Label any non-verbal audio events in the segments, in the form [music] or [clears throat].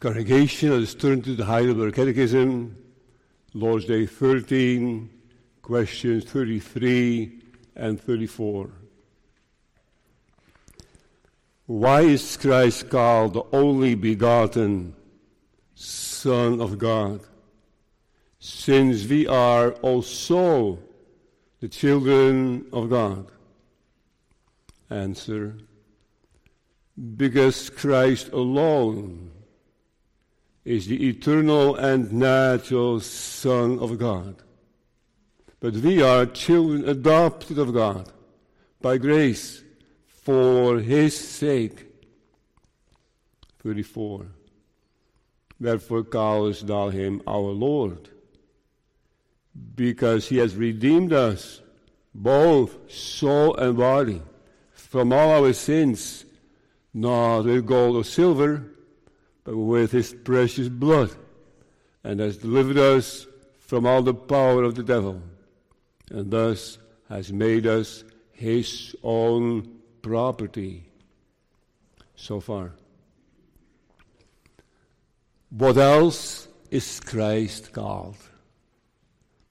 Congregation, let us turn to the Heidelberg Catechism, Lord's Day 13, questions 33 and 34. Why is Christ called the only begotten Son of God? Since we are also the children of God. Answer Because Christ alone is the eternal and natural Son of God. But we are children adopted of God by grace for His sake. 34. Wherefore callest thou him our Lord? Because he has redeemed us, both soul and body, from all our sins, not with gold or silver, but with his precious blood, and has delivered us from all the power of the devil, and thus has made us his own property. So far. What else is Christ called?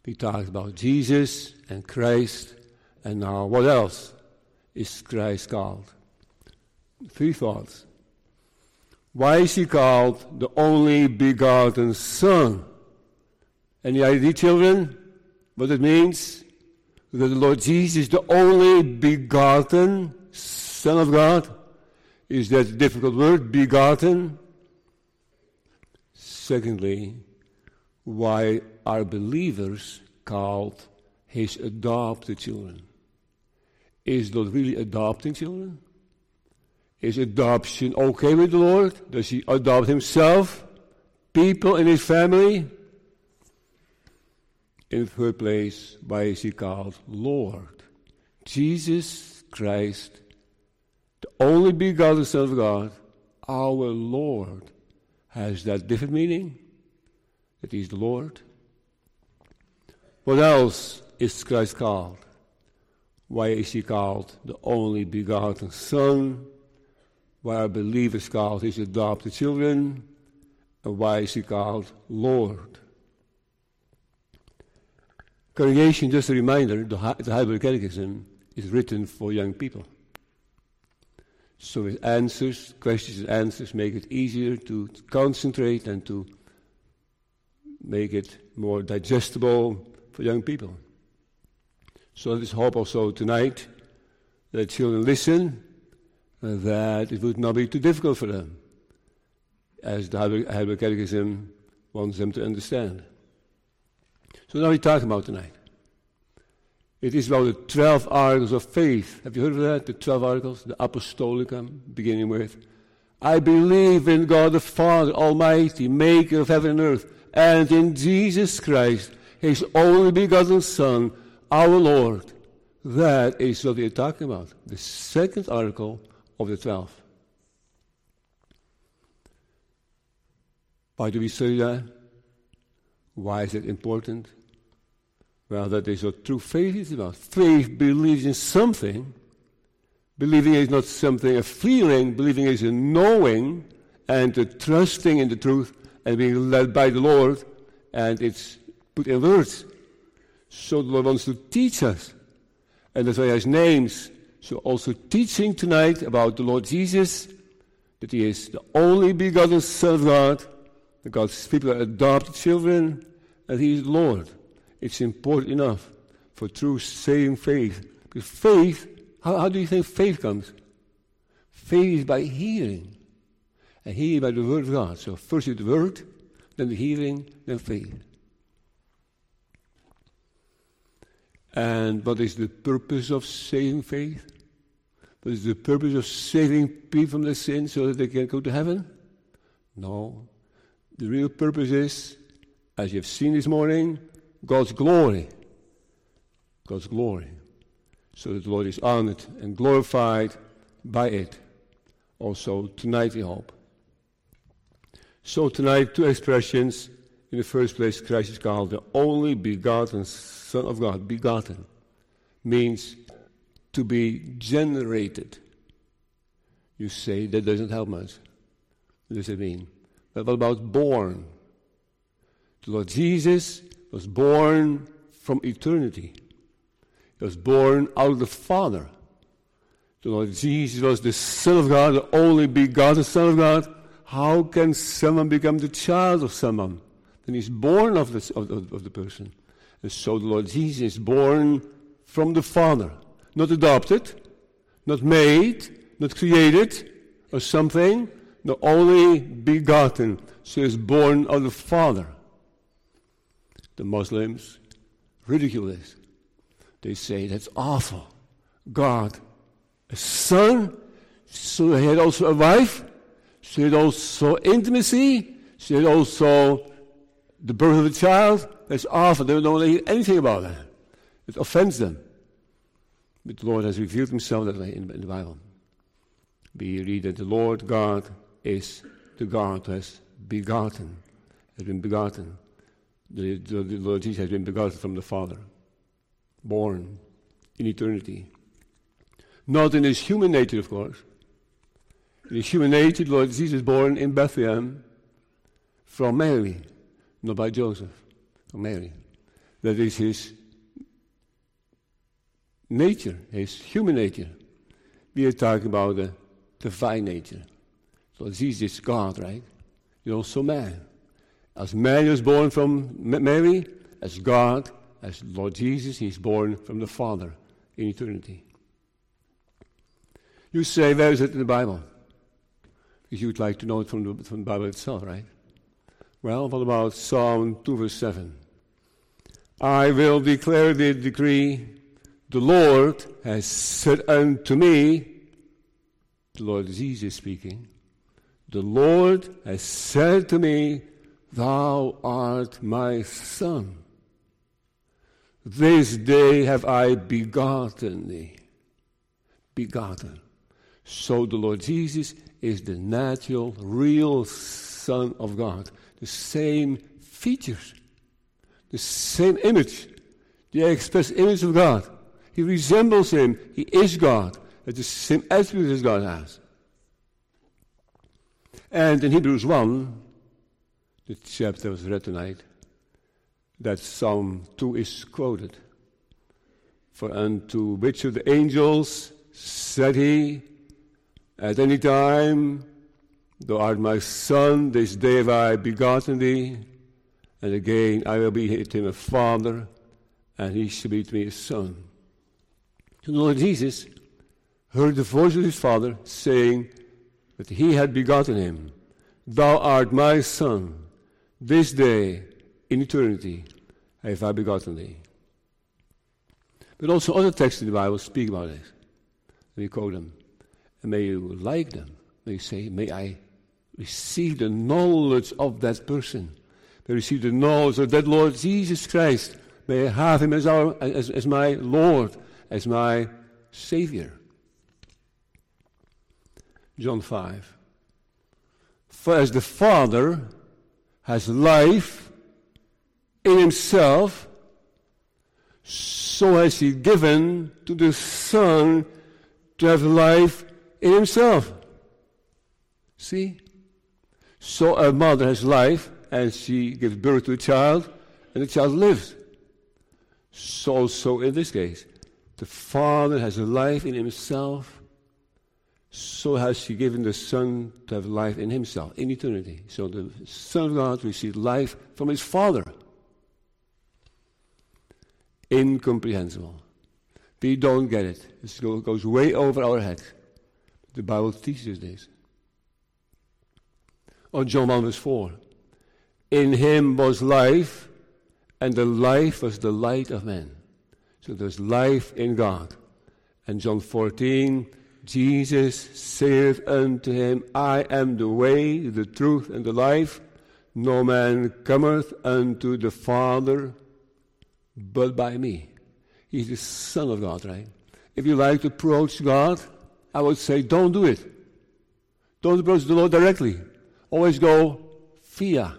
We talked about Jesus and Christ, and now what else is Christ called? Three thoughts. Why is he called the only begotten Son? Any idea, children, what it means? That the Lord Jesus is the only begotten Son of God? Is that a difficult word, begotten? Secondly, why are believers called his adopted children? Is God really adopting children? Is adoption okay with the Lord? Does he adopt himself? People in his family? In third place, why is he called Lord? Jesus Christ, the only begotten Son of God, our Lord, has that different meaning? That he's the Lord? What else is Christ called? Why is he called the only begotten Son? Why are believers called his adopted children, and why is he called Lord? Congregation, just a reminder, the, the Heidelberg Catechism is written for young people. So it answers, questions and answers make it easier to concentrate and to make it more digestible for young people. So us hope also tonight that children listen that it would not be too difficult for them, as the Heidelberg Catechism wants them to understand. So now we talk about tonight. It is about the 12 articles of faith. Have you heard of that? The 12 articles, the Apostolicum, beginning with I believe in God the Father Almighty, maker of heaven and earth, and in Jesus Christ, his only begotten Son, our Lord. That is what we're talking about. The second article of the twelve. Why do we say that? Why is it important? Well, that is what true faith is about. Faith believes in something. Believing is not something, a feeling. Believing is a knowing and a trusting in the truth and being led by the Lord. And it's put in words. So the Lord wants to teach us. And that's why He has names so also teaching tonight about the Lord Jesus, that he is the only begotten Son of God, that God's people are adopted children, and he is Lord. It's important enough for true saving faith. Because faith, how, how do you think faith comes? Faith is by hearing. And hearing by the word of God. So first the word, then the hearing, then faith. And what is the purpose of saving faith? But is the purpose of saving people from their sins so that they can go to heaven? No. The real purpose is, as you have seen this morning, God's glory. God's glory. So that the Lord is honored and glorified by it. Also, tonight we hope. So, tonight, two expressions. In the first place, Christ is called the only begotten Son of God. Begotten means to be generated. You say that doesn't help much. What does it mean? But what about born? The Lord Jesus was born from eternity. He was born out of the Father. The Lord Jesus was the Son of God, the only begotten Son of God. How can someone become the child of someone? Then he's born of the, of, of the person. And so the Lord Jesus is born from the Father. Not adopted, not made, not created, or something, the only begotten. So he is born of the Father. The Muslims ridicule this. They say that's awful. God, a son, so he had also a wife, so he had also intimacy, so he had also the birth of a child. That's awful. They don't know anything about that. It offends them. But the Lord has revealed himself that way in, in the Bible. We read that the Lord God is the God who has begotten, has been begotten. The, the, the Lord Jesus has been begotten from the Father, born in eternity. Not in his human nature, of course. In his human nature, the Lord Jesus born in Bethlehem from Mary, not by Joseph, from Mary. That is his nature, his human nature. We are talking about the divine nature. So Jesus is God, right? He's also man. As man is born from Mary, as God, as Lord Jesus, he's born from the Father in eternity. You say, where is it in the Bible? Because you'd like to know it from the, from the Bible itself, right? Well, what about Psalm 2, verse 7? I will declare the decree, the Lord has said unto me, the Lord Jesus speaking, the Lord has said to me, Thou art my son. This day have I begotten thee. Begotten. So the Lord Jesus is the natural, real Son of God. The same features, the same image, the express image of God. He resembles Him. He is God. It's the same attributes as God has. And in Hebrews 1, the chapter was read tonight, that Psalm 2 is quoted. For unto which of the angels said he, At any time, Thou art my son, this day have I begotten thee. And again, I will be to him a father, and he shall be to me a son. The Lord Jesus heard the voice of his father saying that he had begotten him. Thou art my son. This day, in eternity, have I begotten thee. But also other texts in the Bible speak about this. We quote them. And may you like them. May you say, may I receive the knowledge of that person. May I receive the knowledge of that Lord Jesus Christ. May I have him as, our, as, as my Lord, as my Savior. John 5. For as the Father has life in himself, so has he given to the Son to have life in himself. See? So a mother has life and she gives birth to a child and the child lives. So also in this case, the Father has life in himself, so has he given the Son to have life in himself, in eternity. So the Son of God received life from his Father. Incomprehensible. We don't get it. It goes way over our head. The Bible teaches this. On John 1 verse 4. In him was life, and the life was the light of men. So there's life in God. And John 14, Jesus saith unto him, I am the way, the truth, and the life. No man cometh unto the Father but by me. He's the Son of God, right? If you like to approach God, I would say don't do it. Don't approach the Lord directly. Always go via,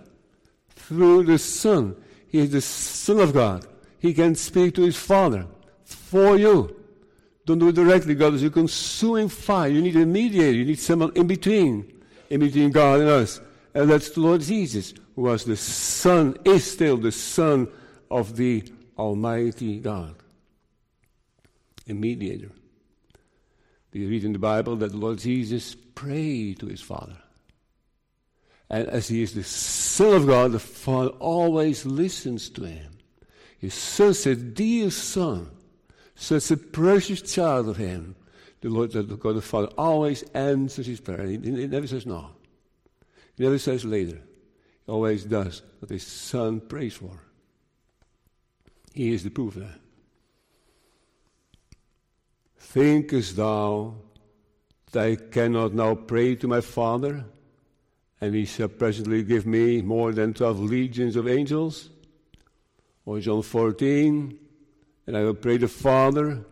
through the Son. He is the Son of God. He can speak to his Father for you. Don't do it directly. God is a consuming fire. You need a mediator. You need someone in between, in between God and us. And that's the Lord Jesus, who was the Son, is still the Son of the Almighty God, a mediator. We read in the Bible that the Lord Jesus prayed to his Father. And as he is the Son of God, the Father always listens to him. His Son said, Dear Son, such a precious child of him. The Lord, the God the Father, always answers his prayer. He, he never says no. He never says later. He always does what his Son prays for. He is the proof of that. Thinkest thou that I cannot now pray to my Father, and he shall presently give me more than twelve legions of angels? Or John 14, and I will pray the Father,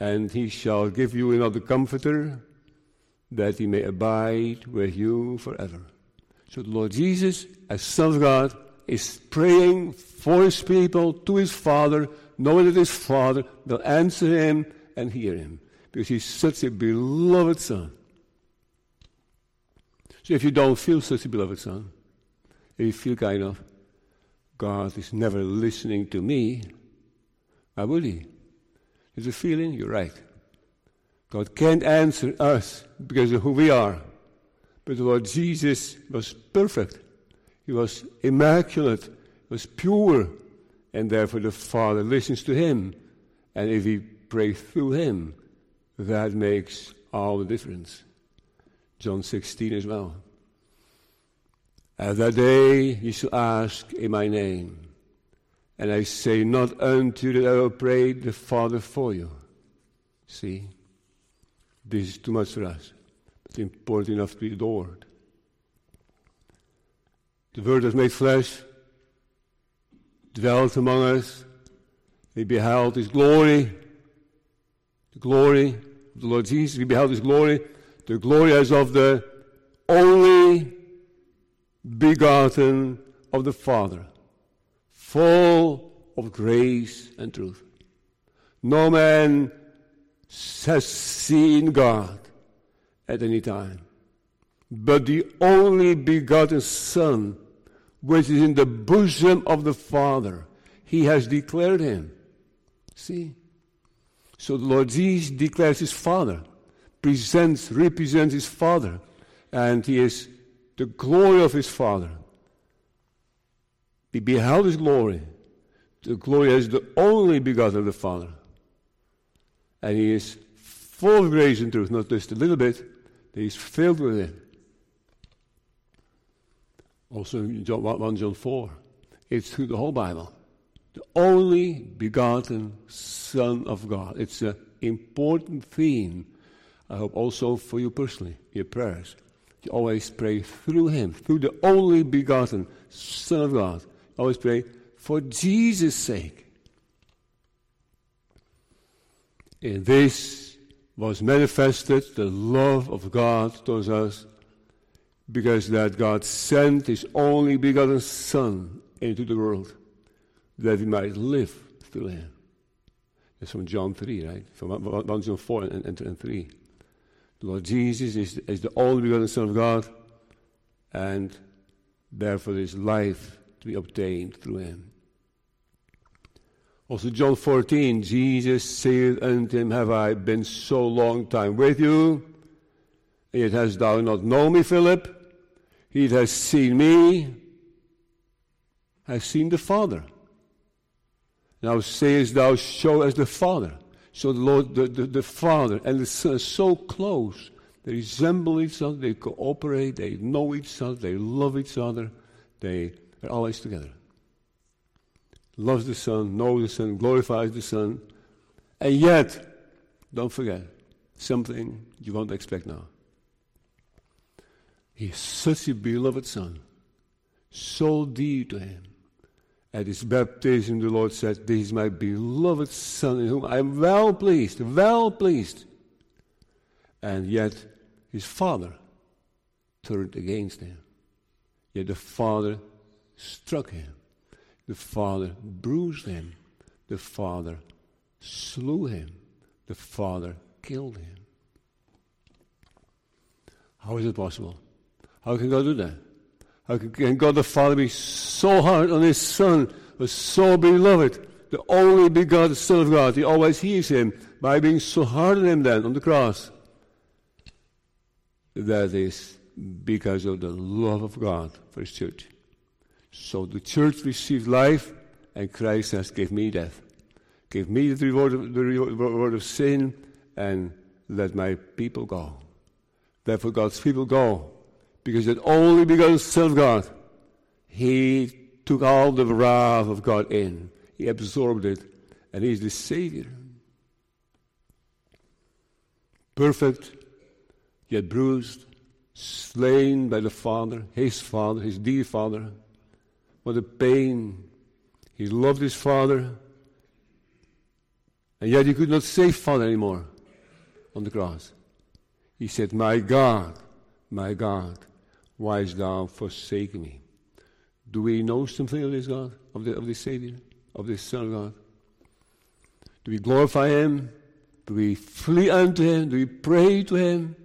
and he shall give you another comforter, that he may abide with you forever. So the Lord Jesus, as Son of God, is praying for his people to his Father, knowing that his Father will answer him and hear him, because he's such a beloved Son. So if you don't feel such a beloved Son, if you feel kind of, God is never listening to me, why would he? There's a feeling, you're right. God can't answer us because of who we are. But Lord Jesus was perfect. He was immaculate, he was pure, and therefore the Father listens to him. And if we pray through him, that makes all the difference. John 16 as well. At that day you shall ask in my name. And I say not unto that I will pray the Father for you. See, this is too much for us. It's important enough to be adored. The Word was made flesh, dwelt among us. We beheld His glory, the glory of the Lord Jesus. We beheld His glory, the glory as of the only begotten of the Father, full of grace and truth. No man has seen God at any time, but the only begotten Son, which is in the bosom of the Father, he has declared him. See? So the Lord Jesus declares his Father, presents, represents his Father, and he is the glory of his Father. He beheld his glory, the glory as the only begotten of the Father. And he is full of grace and truth, not just a little bit, he is filled with it. Also in John, 1 John 4, it's through the whole Bible. The only begotten Son of God. It's an important theme, I hope also for you personally, your prayers. Always pray through Him, through the only begotten Son of God. Always pray for Jesus' sake. In this was manifested the love of God towards us, because that God sent His only begotten Son into the world, that we might live through Him. That's from John 3, right? From 1 John 4 and, and, and 3. Lord Jesus is, is the only begotten Son of God, and therefore there is life to be obtained through him. Also, John 14, Jesus said unto him, Have I been so long time with you? And yet hast thou not known me, Philip? He that has seen me has seen the Father. Now sayest thou, Show us the Father. So the Lord, the, the, the Father and the Son are so close. They resemble each other, they cooperate, they know each other, they love each other, they are always together. Loves the Son, knows the Son, glorifies the Son, and yet, don't forget, something you won't expect now. He is such a beloved Son, so dear to him at his baptism, the Lord said, This is my beloved Son in whom I am well pleased, well pleased. And yet his father turned against him. Yet the father struck him. The father bruised him. The father slew him. The father killed him. How is it possible? How can God do that? Can God the Father be so hard on his Son, was so beloved, the only begotten Son of God? He always hears him by being so hard on him then on the cross. That is because of the love of God for his church. So the church received life, and Christ has give me death. Give me the reward of, the reward of sin, and let my people go. Therefore, God's people go because it only begotten Son of God. He took all the wrath of God in. He absorbed it, and He's the Savior. Perfect, yet bruised, slain by the Father, His Father, His dear Father. What a pain. He loved His Father, and yet He could not save Father anymore on the cross. He said, My God, my God, why hast thou forsaken me? Do we know something of this God, of, the, of this Savior, of this Son of God? Do we glorify Him? Do we flee unto Him? Do we pray to Him?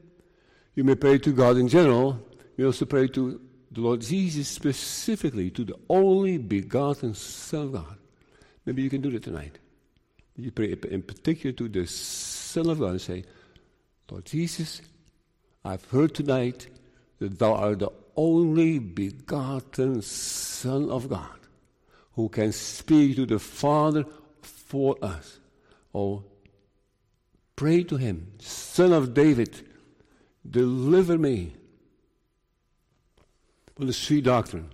You may pray to God in general. You also pray to the Lord Jesus specifically, to the only begotten Son of God. Maybe you can do that tonight. You pray in particular to the Son of God and say, Lord Jesus, I've heard tonight that thou art the only begotten Son of God who can speak to the Father for us. Oh, pray to him, Son of David, deliver me from the sweet doctrine,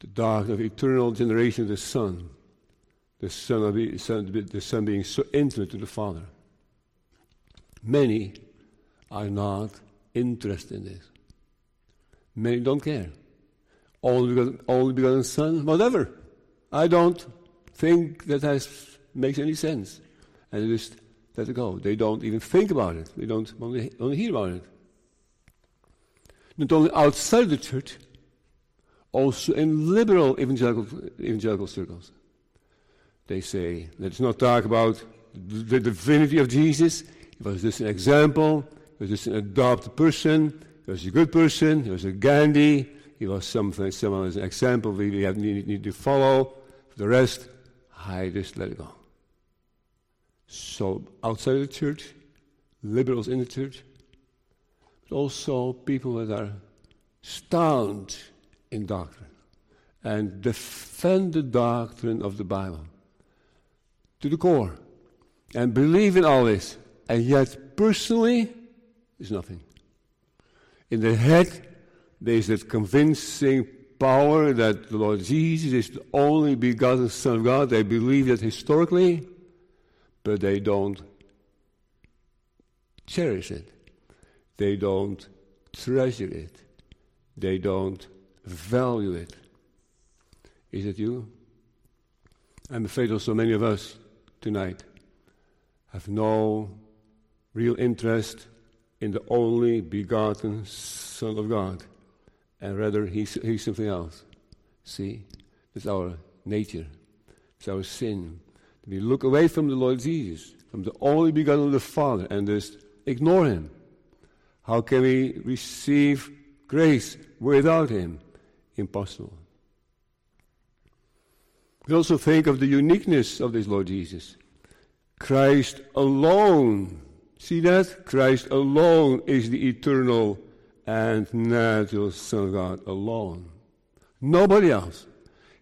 the doctrine of eternal generation the Son, the Son, of the, son, the Son being so intimate to the Father. Many are not interested in this. Many don't care. Only because, only begotten Son, whatever. I don't think that has, makes any sense. And just let it go. They don't even think about it. They don't only, only hear about it. Not only outside the church, also in liberal evangelical, evangelical circles. They say, let's not talk about the divinity of Jesus. It was just an example. He was just an adopted person. He was a good person. He was a Gandhi. He was something, someone as an example we have, need, need to follow. For the rest, I just let it go. So outside the church, liberals in the church, but also people that are staunch in doctrine and defend the doctrine of the Bible to the core and believe in all this, and yet personally, is nothing. In the head, there is that convincing power that the Lord Jesus is the only begotten Son of God. They believe that historically, but they don't cherish it. They don't treasure it. They don't value it. Is it you? I'm afraid also many of us tonight have no real interest in the only begotten Son of God, and rather he's, he's something else. See, it's our nature, it's our sin. We look away from the Lord Jesus, from the only begotten of the Father, and just ignore him. How can we receive grace without him? Impossible. We also think of the uniqueness of this Lord Jesus. Christ alone See that? Christ alone is the eternal and natural Son of God alone. Nobody else.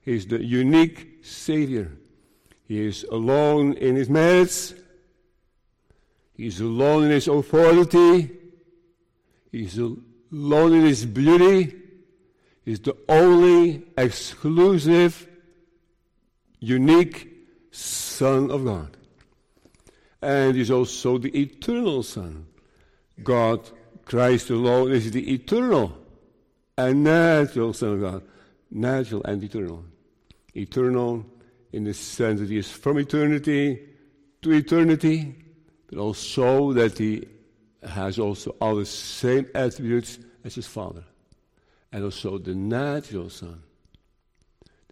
He's the unique Savior. He is alone in his merits. He's alone in his authority. He's alone in his beauty. He's the only exclusive, unique Son of God and is also the eternal Son. God, Christ alone, is the eternal and natural Son of God. Natural and eternal. Eternal in the sense that He is from eternity to eternity, but also that He has also all the same attributes as His Father. And also the natural Son.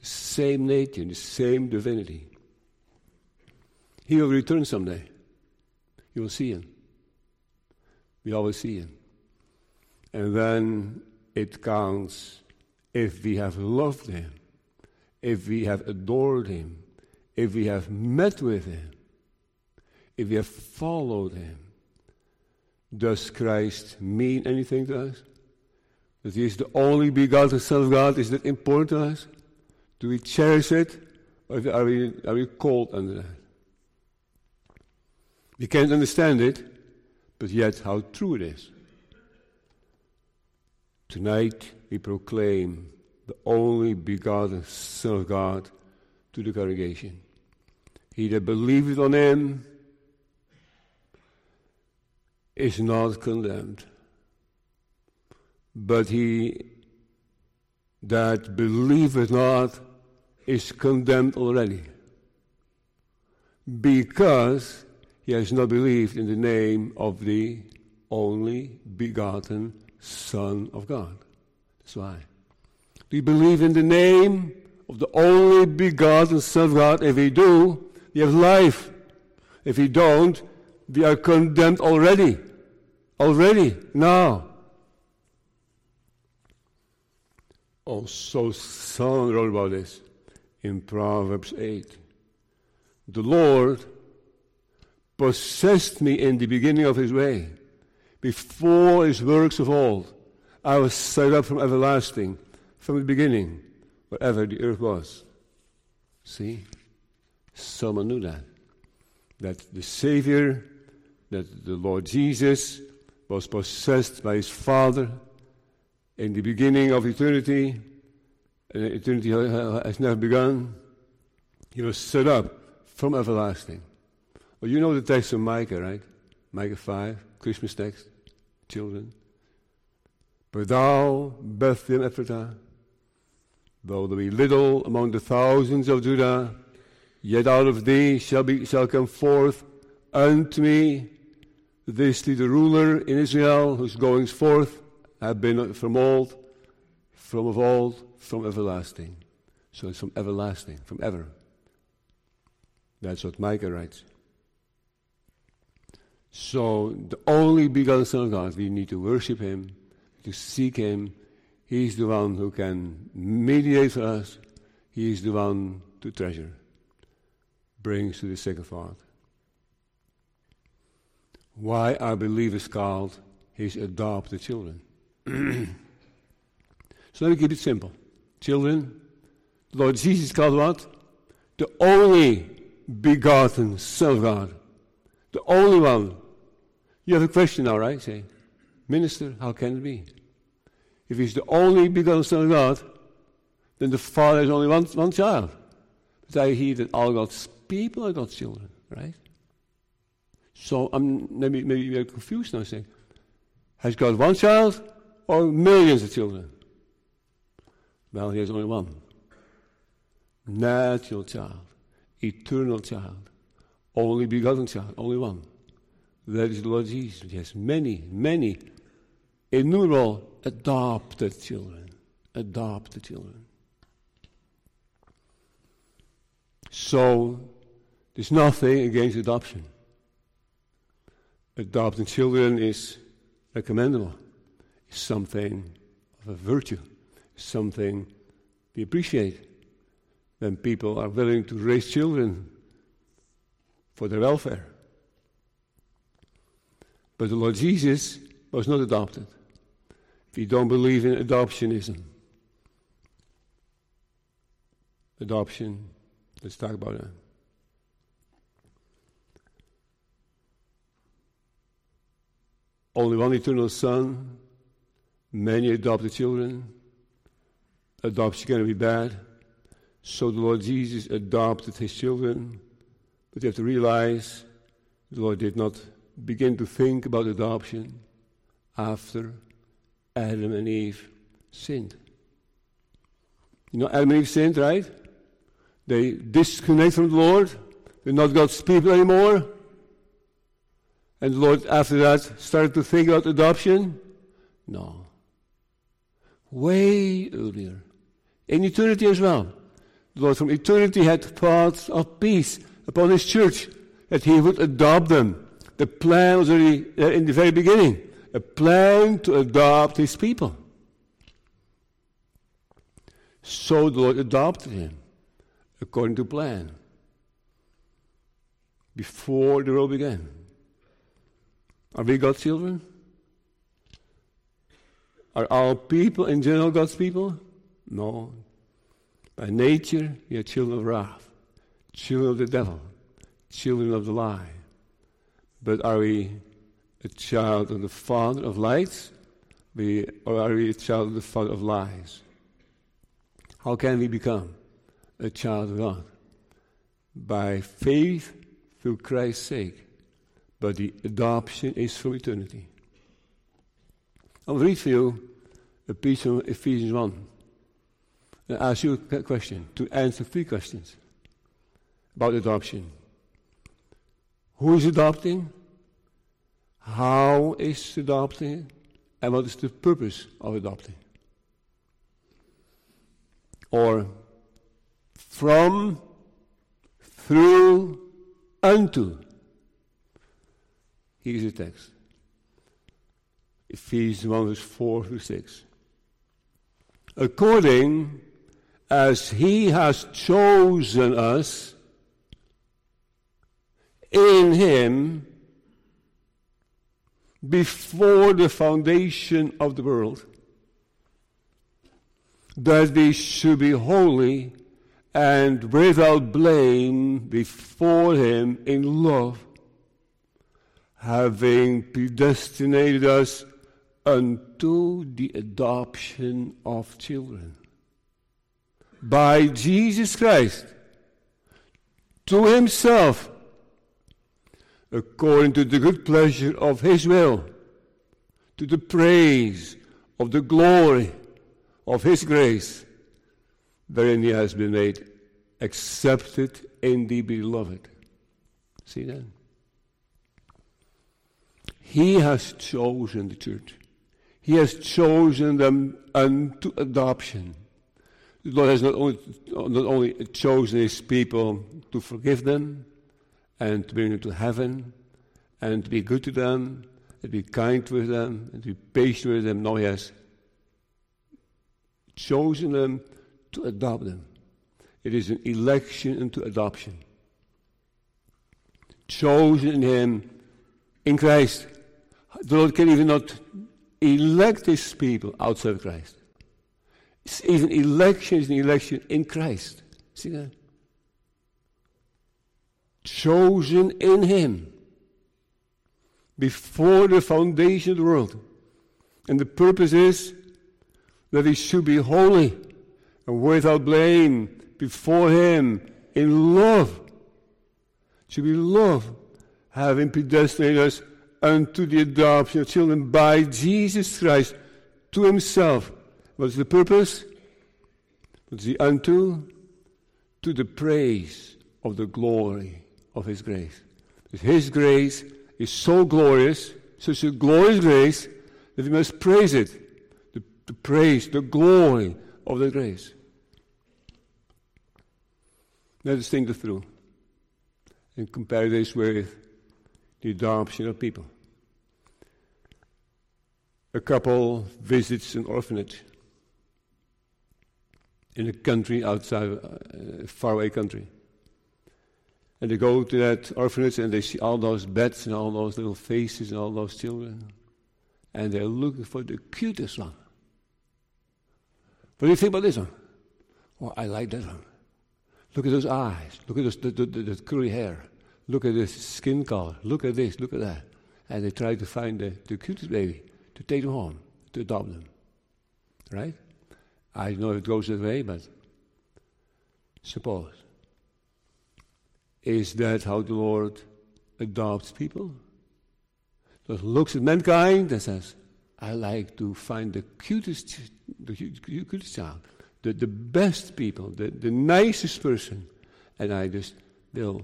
The same nature, the same divinity. He will return someday. You will see him. We always see him. And then it counts if we have loved Him, if we have adored Him, if we have met with Him, if we have followed Him. Does Christ mean anything to us? That He is the only begotten Son of God, is that important to us? Do we cherish it? Or are we, are we cold under that? We can't understand it, but yet how true it is. Tonight we proclaim the only begotten Son of God to the congregation. He that believeth on him is not condemned, but he that believeth not is condemned already, because he has not believed in the name of the only begotten Son of God. That's why. Do you believe in the name of the only begotten Son of God? If we do, we have life. If we don't, we are condemned already. Already, now. Oh, also, Solomon wrote about this in Proverbs 8. The Lord possessed me in the beginning of his way, before his works of old. I was set up from everlasting, from the beginning, wherever the earth was. See? Someone knew that. That the Savior, that the Lord Jesus, was possessed by his Father in the beginning of eternity, and eternity has never begun. He was set up from everlasting. Well, you know the text of Micah, right? Micah 5, Christmas text, children. But thou, Bethlehem Ephratah, though there be little among the thousands of Judah, yet out of thee shall, be, shall come forth unto me this the ruler in Israel, whose goings forth have been from old, from of old, from everlasting. So it's from everlasting, from ever. That's what Micah writes. So the only begotten Son of God, we need to worship Him, to seek Him. He's the one who can mediate for us. He is the one to treasure, brings to the second thought. Why are believers called His adopted children? [clears throat] so let me keep it simple. Children, the Lord Jesus called what? The only begotten Son of God. The only one. You have a question now, right? Say, Minister, how can it be? If he's the only begotten Son of God, then the Father has only one, one child. But I hear that all God's people are God's children, right? So I'm maybe maybe you're confused now. Saying, has God one child or millions of children? Well, he has only one. Natural child, eternal child, only begotten child, only one. That is the Lord Jesus. He has many, many, innumerable adopted children. Adopted children. So, there's nothing against adoption. Adopting children is recommendable. It's something of a virtue, something we appreciate when people are willing to raise children for their welfare. But the Lord Jesus was not adopted. You don't believe in adoptionism, adoption, let's talk about that. Only one eternal Son, many adopted children. Adoption can be bad. So the Lord Jesus adopted his children. But you have to realize the Lord did not begin to think about adoption after Adam and Eve sinned. You know, Adam and Eve sinned, right? They disconnect from the Lord. They're not God's people anymore. And the Lord, after that, started to think about adoption? No. Way earlier. In eternity as well. The Lord from eternity had thoughts of peace upon His church, that He would adopt them. The plan was already in the very beginning a plan to adopt His people. So the Lord adopted him according to plan before the world began. Are we God's children? Are all people in general God's people? No. By nature, we are children of wrath, children of the devil, children of the lie. But are we a child of the Father of lights, we, or are we a child of the Father of lies? How can we become a child of God? By faith through Christ's sake. But the adoption is from eternity. I'll read for you a piece from Ephesians 1. And ask you a question to answer three questions about adoption. Who is adopting? How is adopting? And what is the purpose of adopting? Or from, through, unto. Here's the text. Ephesians 1 verse 4 through 6. According as he has chosen us in him before the foundation of the world, that we should be holy and without blame before him in love, having predestinated us unto the adoption of children. By Jesus Christ to himself according to the good pleasure of his will to the praise of the glory of his grace wherein he has been made accepted in the beloved. See that he has chosen the church. He has chosen them unto adoption. The Lord has not only, not only chosen His people to forgive them and to bring them to heaven and to be good to them and to be kind with them and to be patient with them. No, He has chosen them to adopt them. It is an election into adoption. Chosen in Him in Christ. The Lord can even not elect His people outside of Christ. Even election is an election in Christ. See that? Chosen in Him before the foundation of the world. And the purpose is that He should be holy and without blame before Him in love. Should be love, having predestinated us unto the adoption of children by Jesus Christ to Himself What's the purpose? What's the unto? To the praise of the glory of His grace. His grace is so glorious, such a glorious grace, that we must praise it. The, the praise, the glory of the grace. Let us think this through and compare this with the adoption of people. A couple visits an orphanage in a country outside, a uh, faraway country. And they go to that orphanage and they see all those beds and all those little faces and all those children. And they're looking for the cutest one. What do you think about this one? Oh, I like that one. Look at those eyes. Look at the, the, the, the curly hair. Look at this skin color. Look at this. Look at that. And they try to find the, the cutest baby to take them home, to adopt them. Right? I don't know if it goes that way, but suppose. Is that how the Lord adopts people? He looks at mankind and says, I like to find the cutest, the cutest child, the, the best people, the, the nicest person, and I just will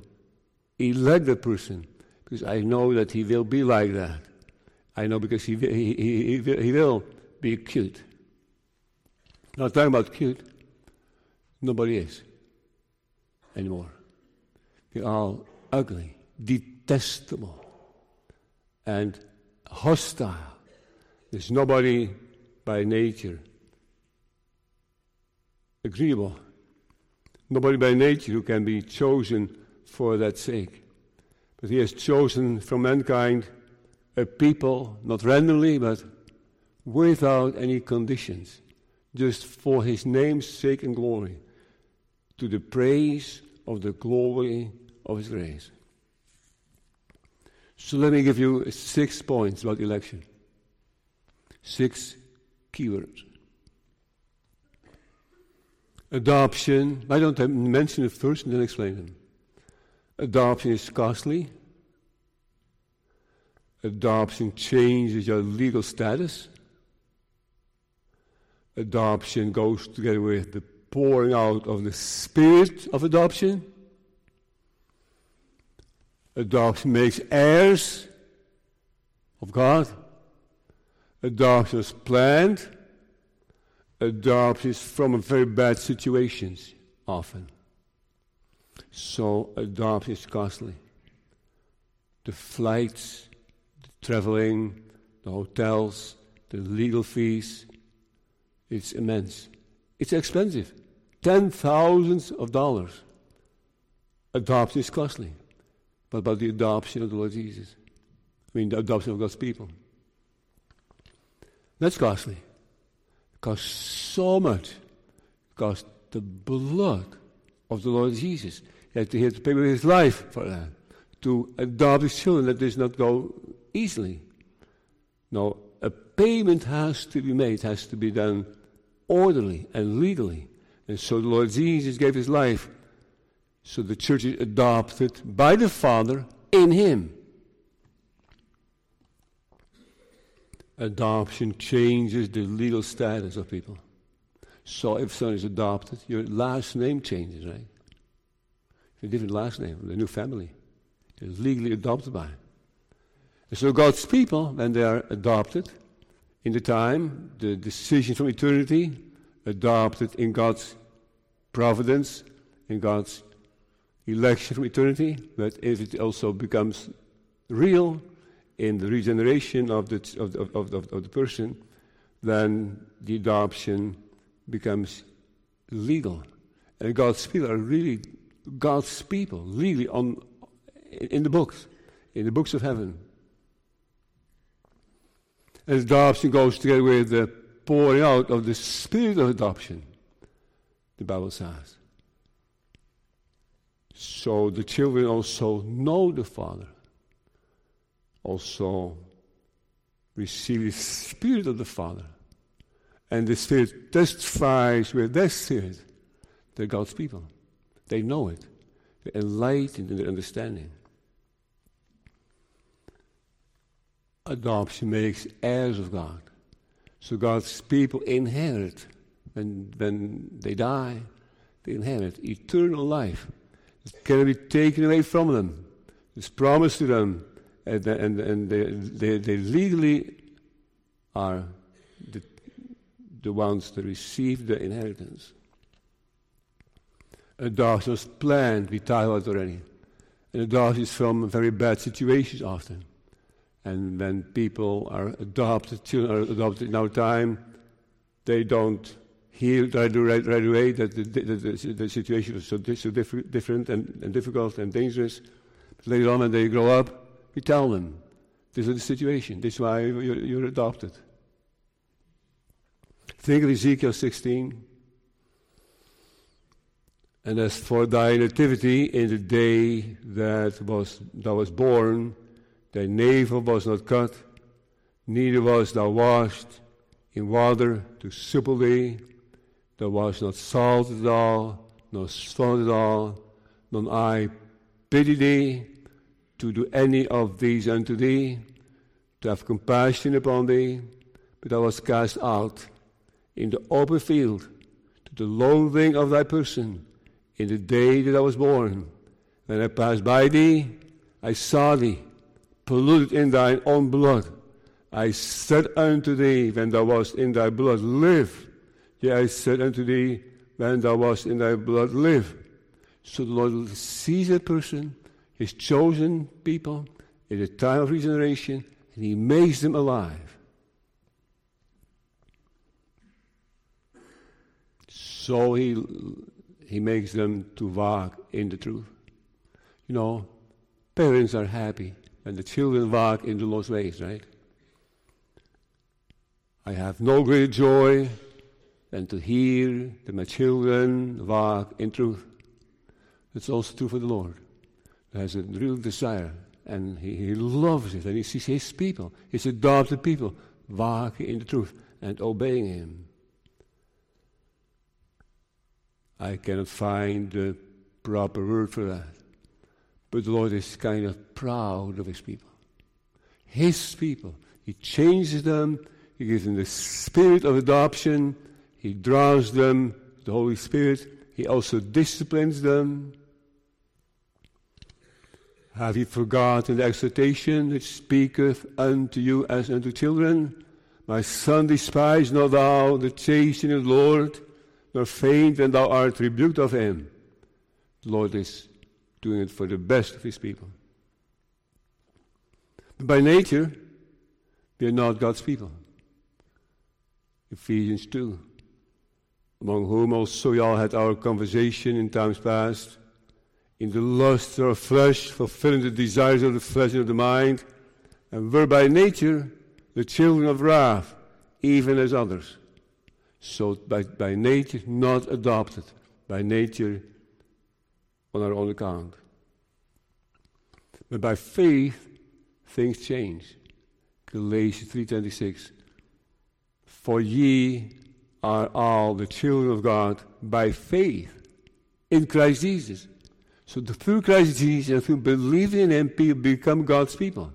elect that person because I know that he will be like that. I know because he, he, he, he, he will be cute. Not talking about cute. Nobody is anymore. They're all ugly, detestable, and hostile. There's nobody by nature agreeable. Nobody by nature who can be chosen for that sake. But he has chosen from mankind a people, not randomly, but without any conditions, just for his name's sake and glory, to the praise of the glory of his grace. So let me give you six points about election. Six keywords. Adoption. Why don't I mention it first and then explain them? Adoption is costly. Adoption changes your legal status. Adoption goes together with the pouring out of the spirit of adoption. Adoption makes heirs of God. Adoption is planned. Adoption is from very bad situations, often. So, adoption is costly. The flights, the traveling, the hotels, the legal fees, it's immense. It's expensive. Ten thousands of dollars. Adoption is costly. But about the adoption of the Lord Jesus? I mean, the adoption of God's people. That's costly. It costs so much. It costs the blood of the Lord Jesus. He had to, he had to pay with his life for that. To adopt his children, that does not go easily. No, a payment has to be made, has to be done orderly and legally. And so the Lord Jesus gave his life so the church is adopted by the Father in Him. Adoption changes the legal status of people. So if someone is adopted, your last name changes, right? A different last name, the new family. You're legally adopted by. And so God's people, when they are adopted, in the time, the decision from eternity, adopted in God's providence, in God's election from eternity, but if it also becomes real in the regeneration of the, of, of, of, of the person, then the adoption becomes legal. And God's people are really God's people, really on, in the books, in the books of heaven. And adoption goes together with the pouring out of the spirit of adoption, the Bible says. So the children also know the Father, also receive the Spirit of the Father. And the Spirit testifies with their spirit. They're God's people. They know it. They're enlightened in their understanding. Adoption makes heirs of God. So God's people inherit, when, when they die, they inherit eternal life. It cannot be taken away from them. It's promised to them, and, and, and they, they, they legally are the, the ones that receive the inheritance. Adoption was planned, we talked about already. And adoption is from very bad situations often. And when people are adopted, children are adopted in our time, they don't hear right, right, right away that the, the, the, situation was so, so diff- different and, and, difficult and dangerous. But later on, when they grow up, we tell them, this is the situation. This is why you're, you're adopted. Think of Ezekiel 16. And as for thy nativity in the day that was thou was born, thy navel was not cut, neither was thou washed in water to supple thee, there was not salt at all, no stone at all, none eye pity thee to do any of these unto thee, to have compassion upon thee, but I was cast out in the open field to the loathing of thy person in the day that I was born. When I passed by thee, I saw thee, polluted in thine own blood. I said unto thee, when thou wast in thy blood, live. Yea, I said unto thee, when thou wast in thy blood, live. So the Lord sees a person, his chosen people, in the time of regeneration, and he makes them alive. So he, he makes them to walk in the truth. You know, parents are happy and the children walk in the Lord's ways, right? I have no greater joy than to hear that my children walk in truth. It's also true for the Lord. He has a real desire, and he, he loves it, and he sees his people, his adopted people, walking in the truth and obeying him. I cannot find the proper word for that. But the Lord is kind of proud of his people. His people. He changes them he gives them the spirit of adoption. He draws them, the Holy Spirit. He also disciplines them. Have you forgotten the exhortation which speaketh unto you as unto children? My son, despise not thou the chastening of the Lord, nor faint when thou art rebuked of him. The Lord is doing it for the best of his people. But by nature, we are not God's people. Ephesians 2, among whom also we all had our conversation in times past, in the lust of flesh, fulfilling the desires of the flesh and of the mind, and were by nature the children of wrath, even as others. So by, by nature not adopted, by nature on our own account. But by faith things change. Galatians 3:26 for ye are all the children of God by faith in Christ Jesus. So through Christ Jesus and through believing in Him, people become God's people.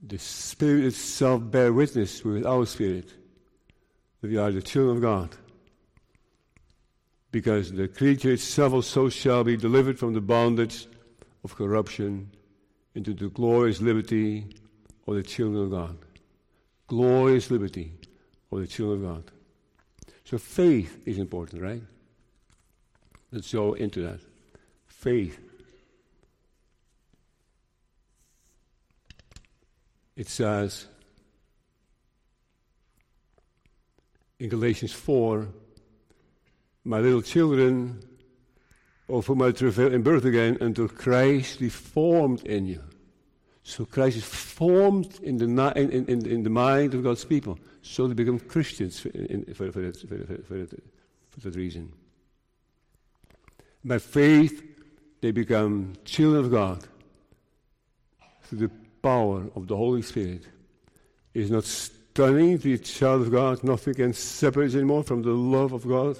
The Spirit itself bear witness with our spirit that we are the children of God. Because the creature itself also shall be delivered from the bondage of corruption into the glorious liberty of the children of God. Glorious liberty of the children of God. So faith is important, right? Let's go into that. Faith. It says in Galatians 4 My little children, of whom I travail in birth again, until Christ be formed in you. So Christ is formed in the, in, in, in the mind of God's people. So they become Christians for, in, for, for, that, for, for, that reason. By faith, they become children of God through the power of the Holy Spirit. It is not stunning to be a child of God. Nothing can separate us anymore from the love of God.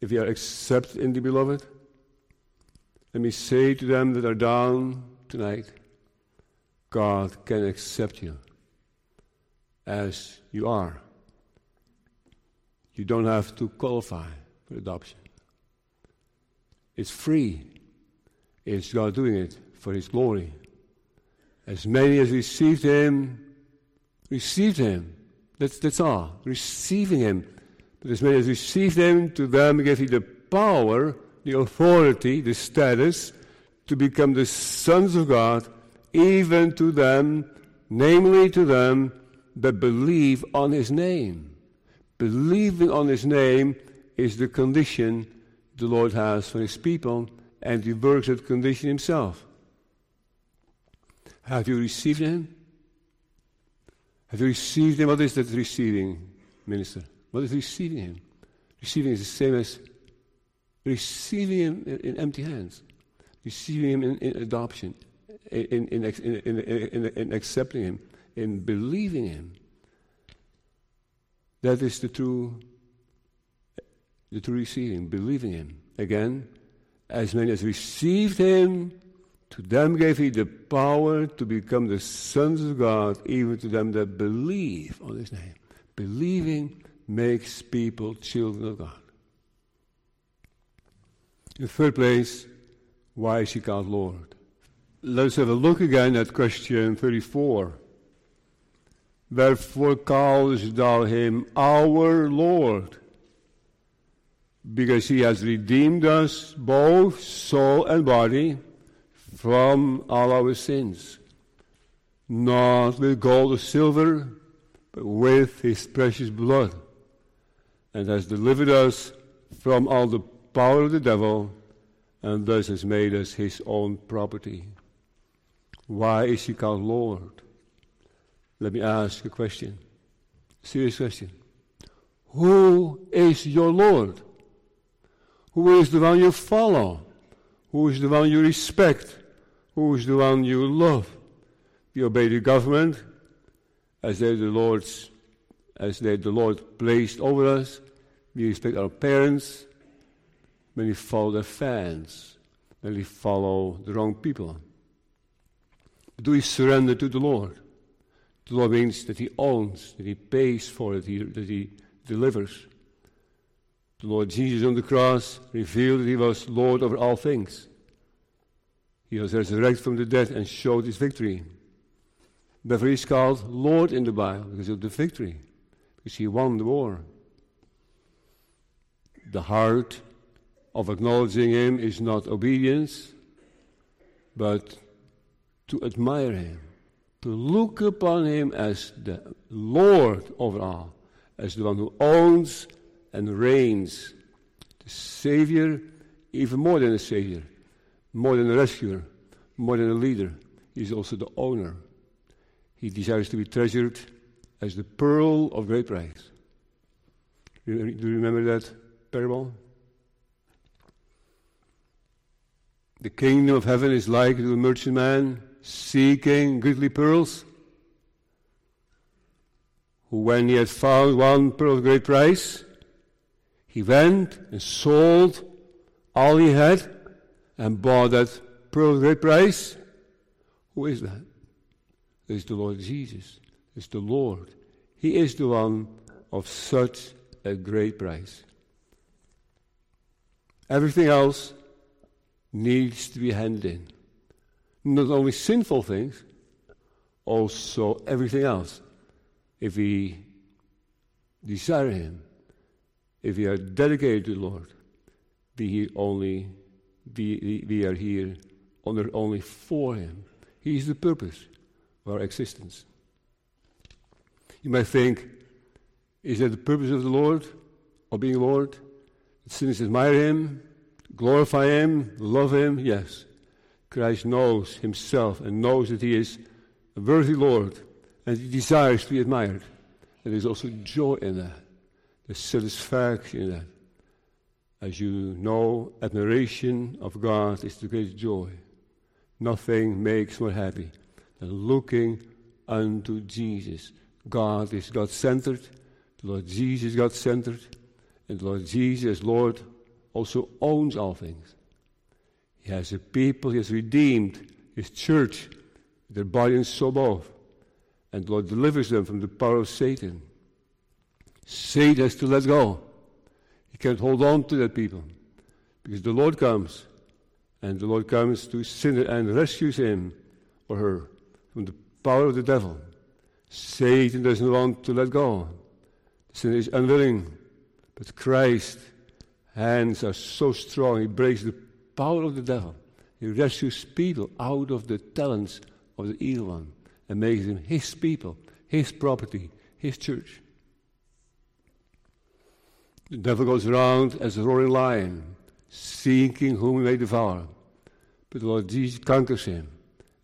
If you are accepted in the beloved, let me say to them that are down tonight God can accept you as you are. You don't have to qualify for adoption. It's free. It's God doing it for His glory. As many as received Him, received Him. That's, that's all. Receiving Him. But as many as received Him, to them gave He the power, the authority, the status to become the sons of God even to them, namely to them that believe on his name. Believing on his name is the condition the Lord has for his people, and he works that condition himself. Have you received him? Have you received him? What is that receiving, minister? What is receiving him? Receiving is the same as receiving him in, empty hands, receiving him in, in adoption, in, in, in, in, accepting Him, in believing Him. That is the true, the true receiving, believing Him. Again, as many as received Him, to them gave He the power to become the sons of God, even to them that believe on His name. Believing makes people children of God. In the third place, why is He called Lord? Let's have a look again at question 34. Wherefore callest thou him our Lord? Because he has redeemed us, both soul and body, from all our sins. Not with gold or silver, but with his precious blood, and has delivered us from all the power of the devil, and thus has made us his own property. Why is he called Lord? Let me ask a question. Serious question. Who is your Lord? Who is the one you follow? Who is the one you respect? Who is the one you love? We obey the government as they the Lord's as they the Lord placed over us. We respect our parents. When we follow their fans, when we follow the wrong people. Do we surrender to the Lord? The Lord means that He owns, that He pays for it, that He delivers. The Lord Jesus on the cross revealed that He was Lord over all things. He was resurrected from the dead and showed His victory. Therefore, He's called Lord in the Bible because of the victory, because He won the war. The heart of acknowledging Him is not obedience, but to admire Him, to look upon Him as the Lord over all, as the one who owns and reigns, the Savior, even more than a Savior, more than a rescuer, more than a leader. He's also the owner. He desires to be treasured as the pearl of great price. Do you remember that parable? The kingdom of heaven is like to a merchantman seeking goodly pearls, who, when he had found one pearl of great price, he went and sold all he had and bought that pearl of great price. Who is that? It's the Lord Jesus. It's the Lord. He is the one of such a great price. Everything else needs to be handed in. Not only sinful things, also everything else. If we desire Him, if we are dedicated to the Lord, we only we, we are here on only for Him. He is the purpose of our existence. You might think, is that the purpose of the Lord, of being Lord? Sinners admire Him, glorify Him, love Him? Yes. Christ knows Himself and knows that He is a worthy Lord and He desires to be admired. And there's also joy in that, there's satisfaction in that. As you know, admiration of God is the greatest joy. Nothing makes more happy than looking unto Jesus. God is God centered, the Lord Jesus is God centered, and the Lord Jesus, Lord, also owns all things. He has a people, He has redeemed His church, their body and soul both. And the Lord delivers them from the power of Satan. Satan has to let go. He can't hold on to that people. Because the Lord comes, and the Lord comes to sinner and rescues him or her from the power of the devil. Satan doesn't want to let go. Sinner is unwilling. But Christ's hands are so strong, he breaks the power of the devil. He rescues people out of the talents of the evil one and makes them his people, his property, his church. The devil goes around as a roaring lion, seeking whom he may devour. But the Lord Jesus conquers him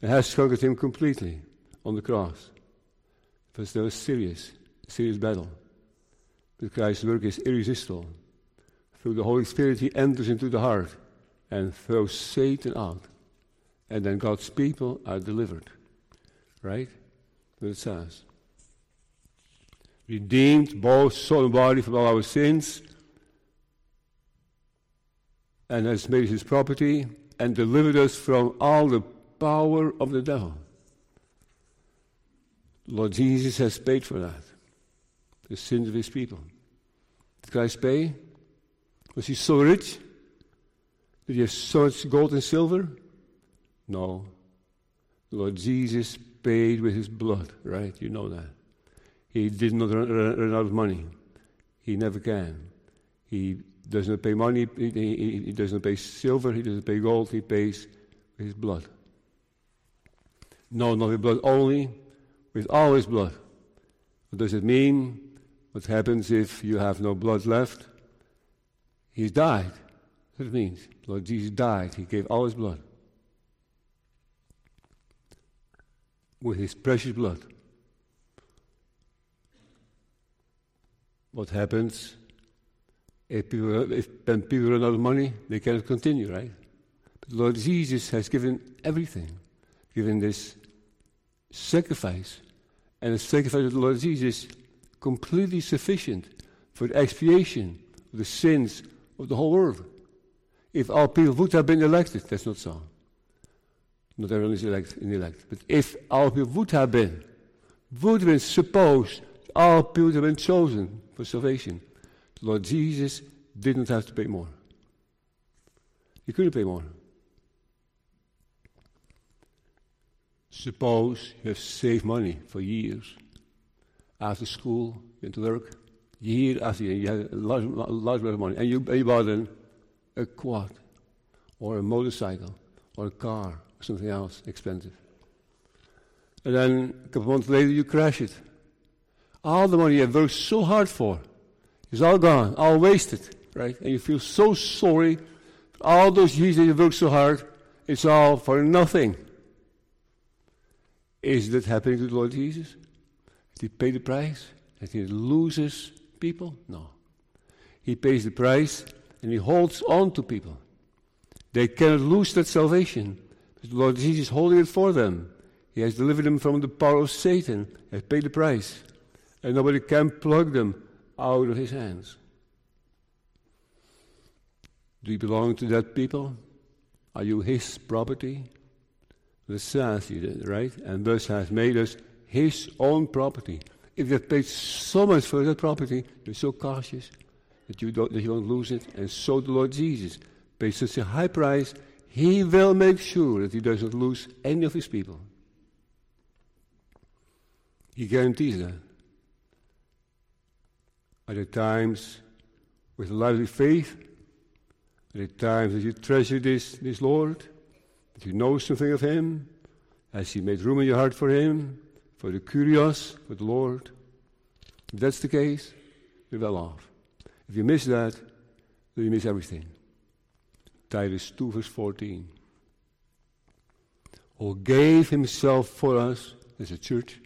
and has conquered him completely on the cross. It was a serious, serious battle. But Christ's work is irresistible. Through the Holy Spirit, he enters into the heart and throws Satan out. And then God's people are delivered. Right? What it says. Redeemed both soul and body from all our sins, and has made his property, and delivered us from all the power of the devil. Lord Jesus has paid for that, the sins of his people. Did Christ pay? Was he so rich? Did he have so much gold and silver? No. Lord Jesus paid with his blood, right? You know that. He did not run, run out of money. He never can. He doesn't pay money, he, he, he doesn't pay silver, he doesn't pay gold, he pays with his blood. No, not with blood only, with all his blood. What does it mean? What happens if you have no blood left? He's died. It means. Lord Jesus died. He gave all his blood. With his precious blood. What happens if people, if, people run out of money? They cannot continue, right? But Lord Jesus has given everything, given this sacrifice. And the sacrifice of the Lord Jesus completely sufficient for the expiation of the sins of the whole world. If all people would have been elected, that's not so. Not everyone is elected, elect. But if all people would have been, would have been supposed, all people have been chosen for salvation. The Lord Jesus didn't have to pay more. He couldn't pay more. Suppose you have saved money for years. After school, you went to work. Year after year, you had a large, large amount of money. And you, and you bought a quad, or a motorcycle, or a car, or something else expensive. And then a couple of months later, you crash it. All the money you worked so hard for is all gone, all wasted, right? And you feel so sorry. All those years that you worked so hard, it's all for nothing. Is that happening to the Lord Jesus? Did he pay the price? That he loses people? No. He pays the price and he holds on to people. They cannot lose that salvation. The Lord Jesus is holding it for them. He has delivered them from the power of Satan, has paid the price. And nobody can plug them out of his hands. Do you belong to that people? Are you his property? The says he did, right? And thus has made us his own property. If you have paid so much for that property, you're so cautious that you don't that you won't lose it. And so the Lord Jesus pays such a high price, he will make sure that he does not lose any of his people. He guarantees that. Are there times with lively faith? Are there times that you treasure this, this Lord? That you know something of Him? Has He made room in your heart for Him? For the curious, for the Lord? If that's the case, you're well off. If you miss that, then you miss everything. Titus 2, verse 14. Who gave Himself for us as a church.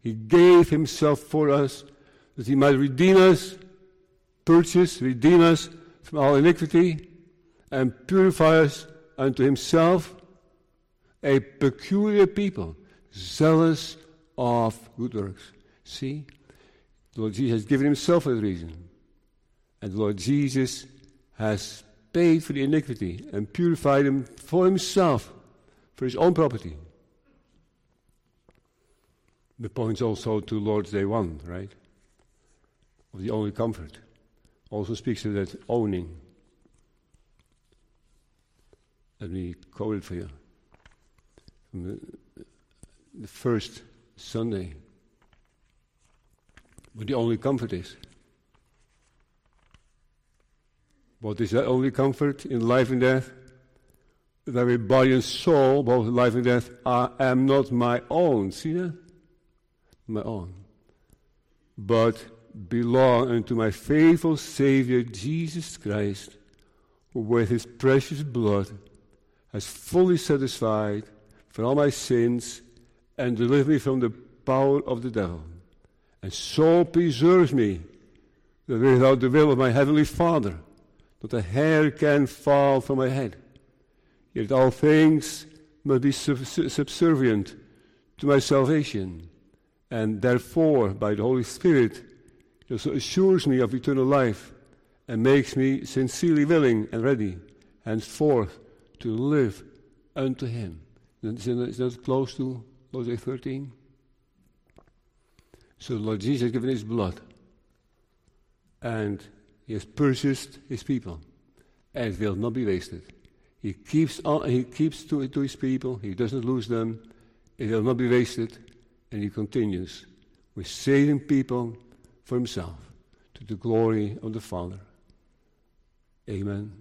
He gave Himself for us that He might redeem us, purchase, redeem us from all iniquity, and purify us unto Himself a peculiar people, zealous of good works. See? The Lord Jesus has given himself a reason. And the Lord Jesus has paid for the iniquity and purified him for himself, for his own property. The points also to Lord's Day 1, right? Of the only comfort. Also speaks of that owning. Let me quote it for you the, the first Sunday. But the only comfort is. What is that only comfort in life and death? That every body and soul, both life and death, I am not my own. See that? My own. But belong unto my faithful Savior Jesus Christ, who with his precious blood has fully satisfied for all my sins and delivered me from the power of the devil. And so preserves me that without the will of my heavenly Father, not a hair can fall from my head. Yet all things must be subservient to my salvation, and therefore, by the Holy Spirit, He also assures me of eternal life and makes me sincerely willing and ready henceforth to live unto Him. Is that close to Hosea 13? So the Lord Jesus has given his blood. And he has purchased his people. And it will not be wasted. He keeps he keeps to, to his people, he doesn't lose them, it will not be wasted, and he continues with saving people for himself to the glory of the Father. Amen.